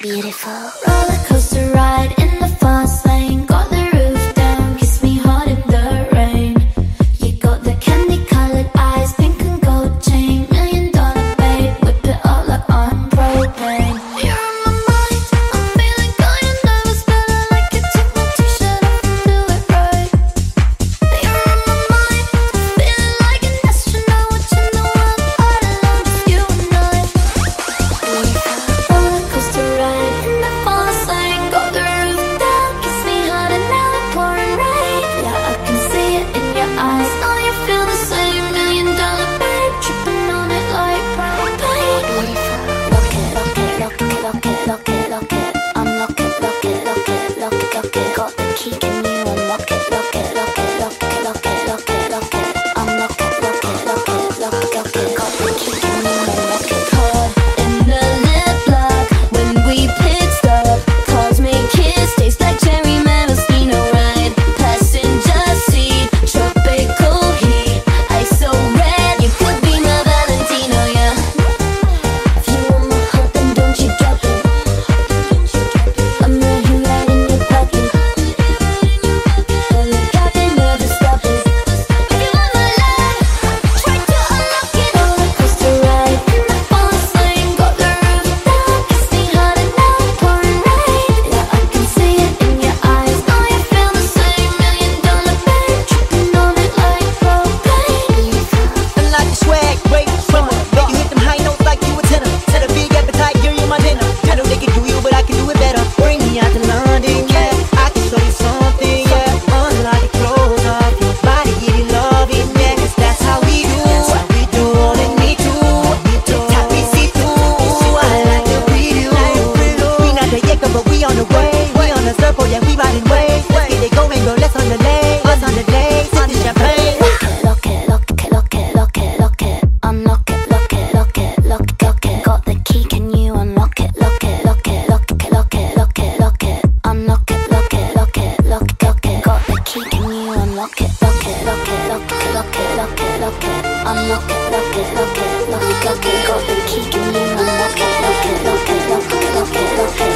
beautiful. Roller coaster ride in the fast lane. Got I'm looking, looking, looking, looking, looking, golden key, give me my looking, looking, looking, looking, looking, looking.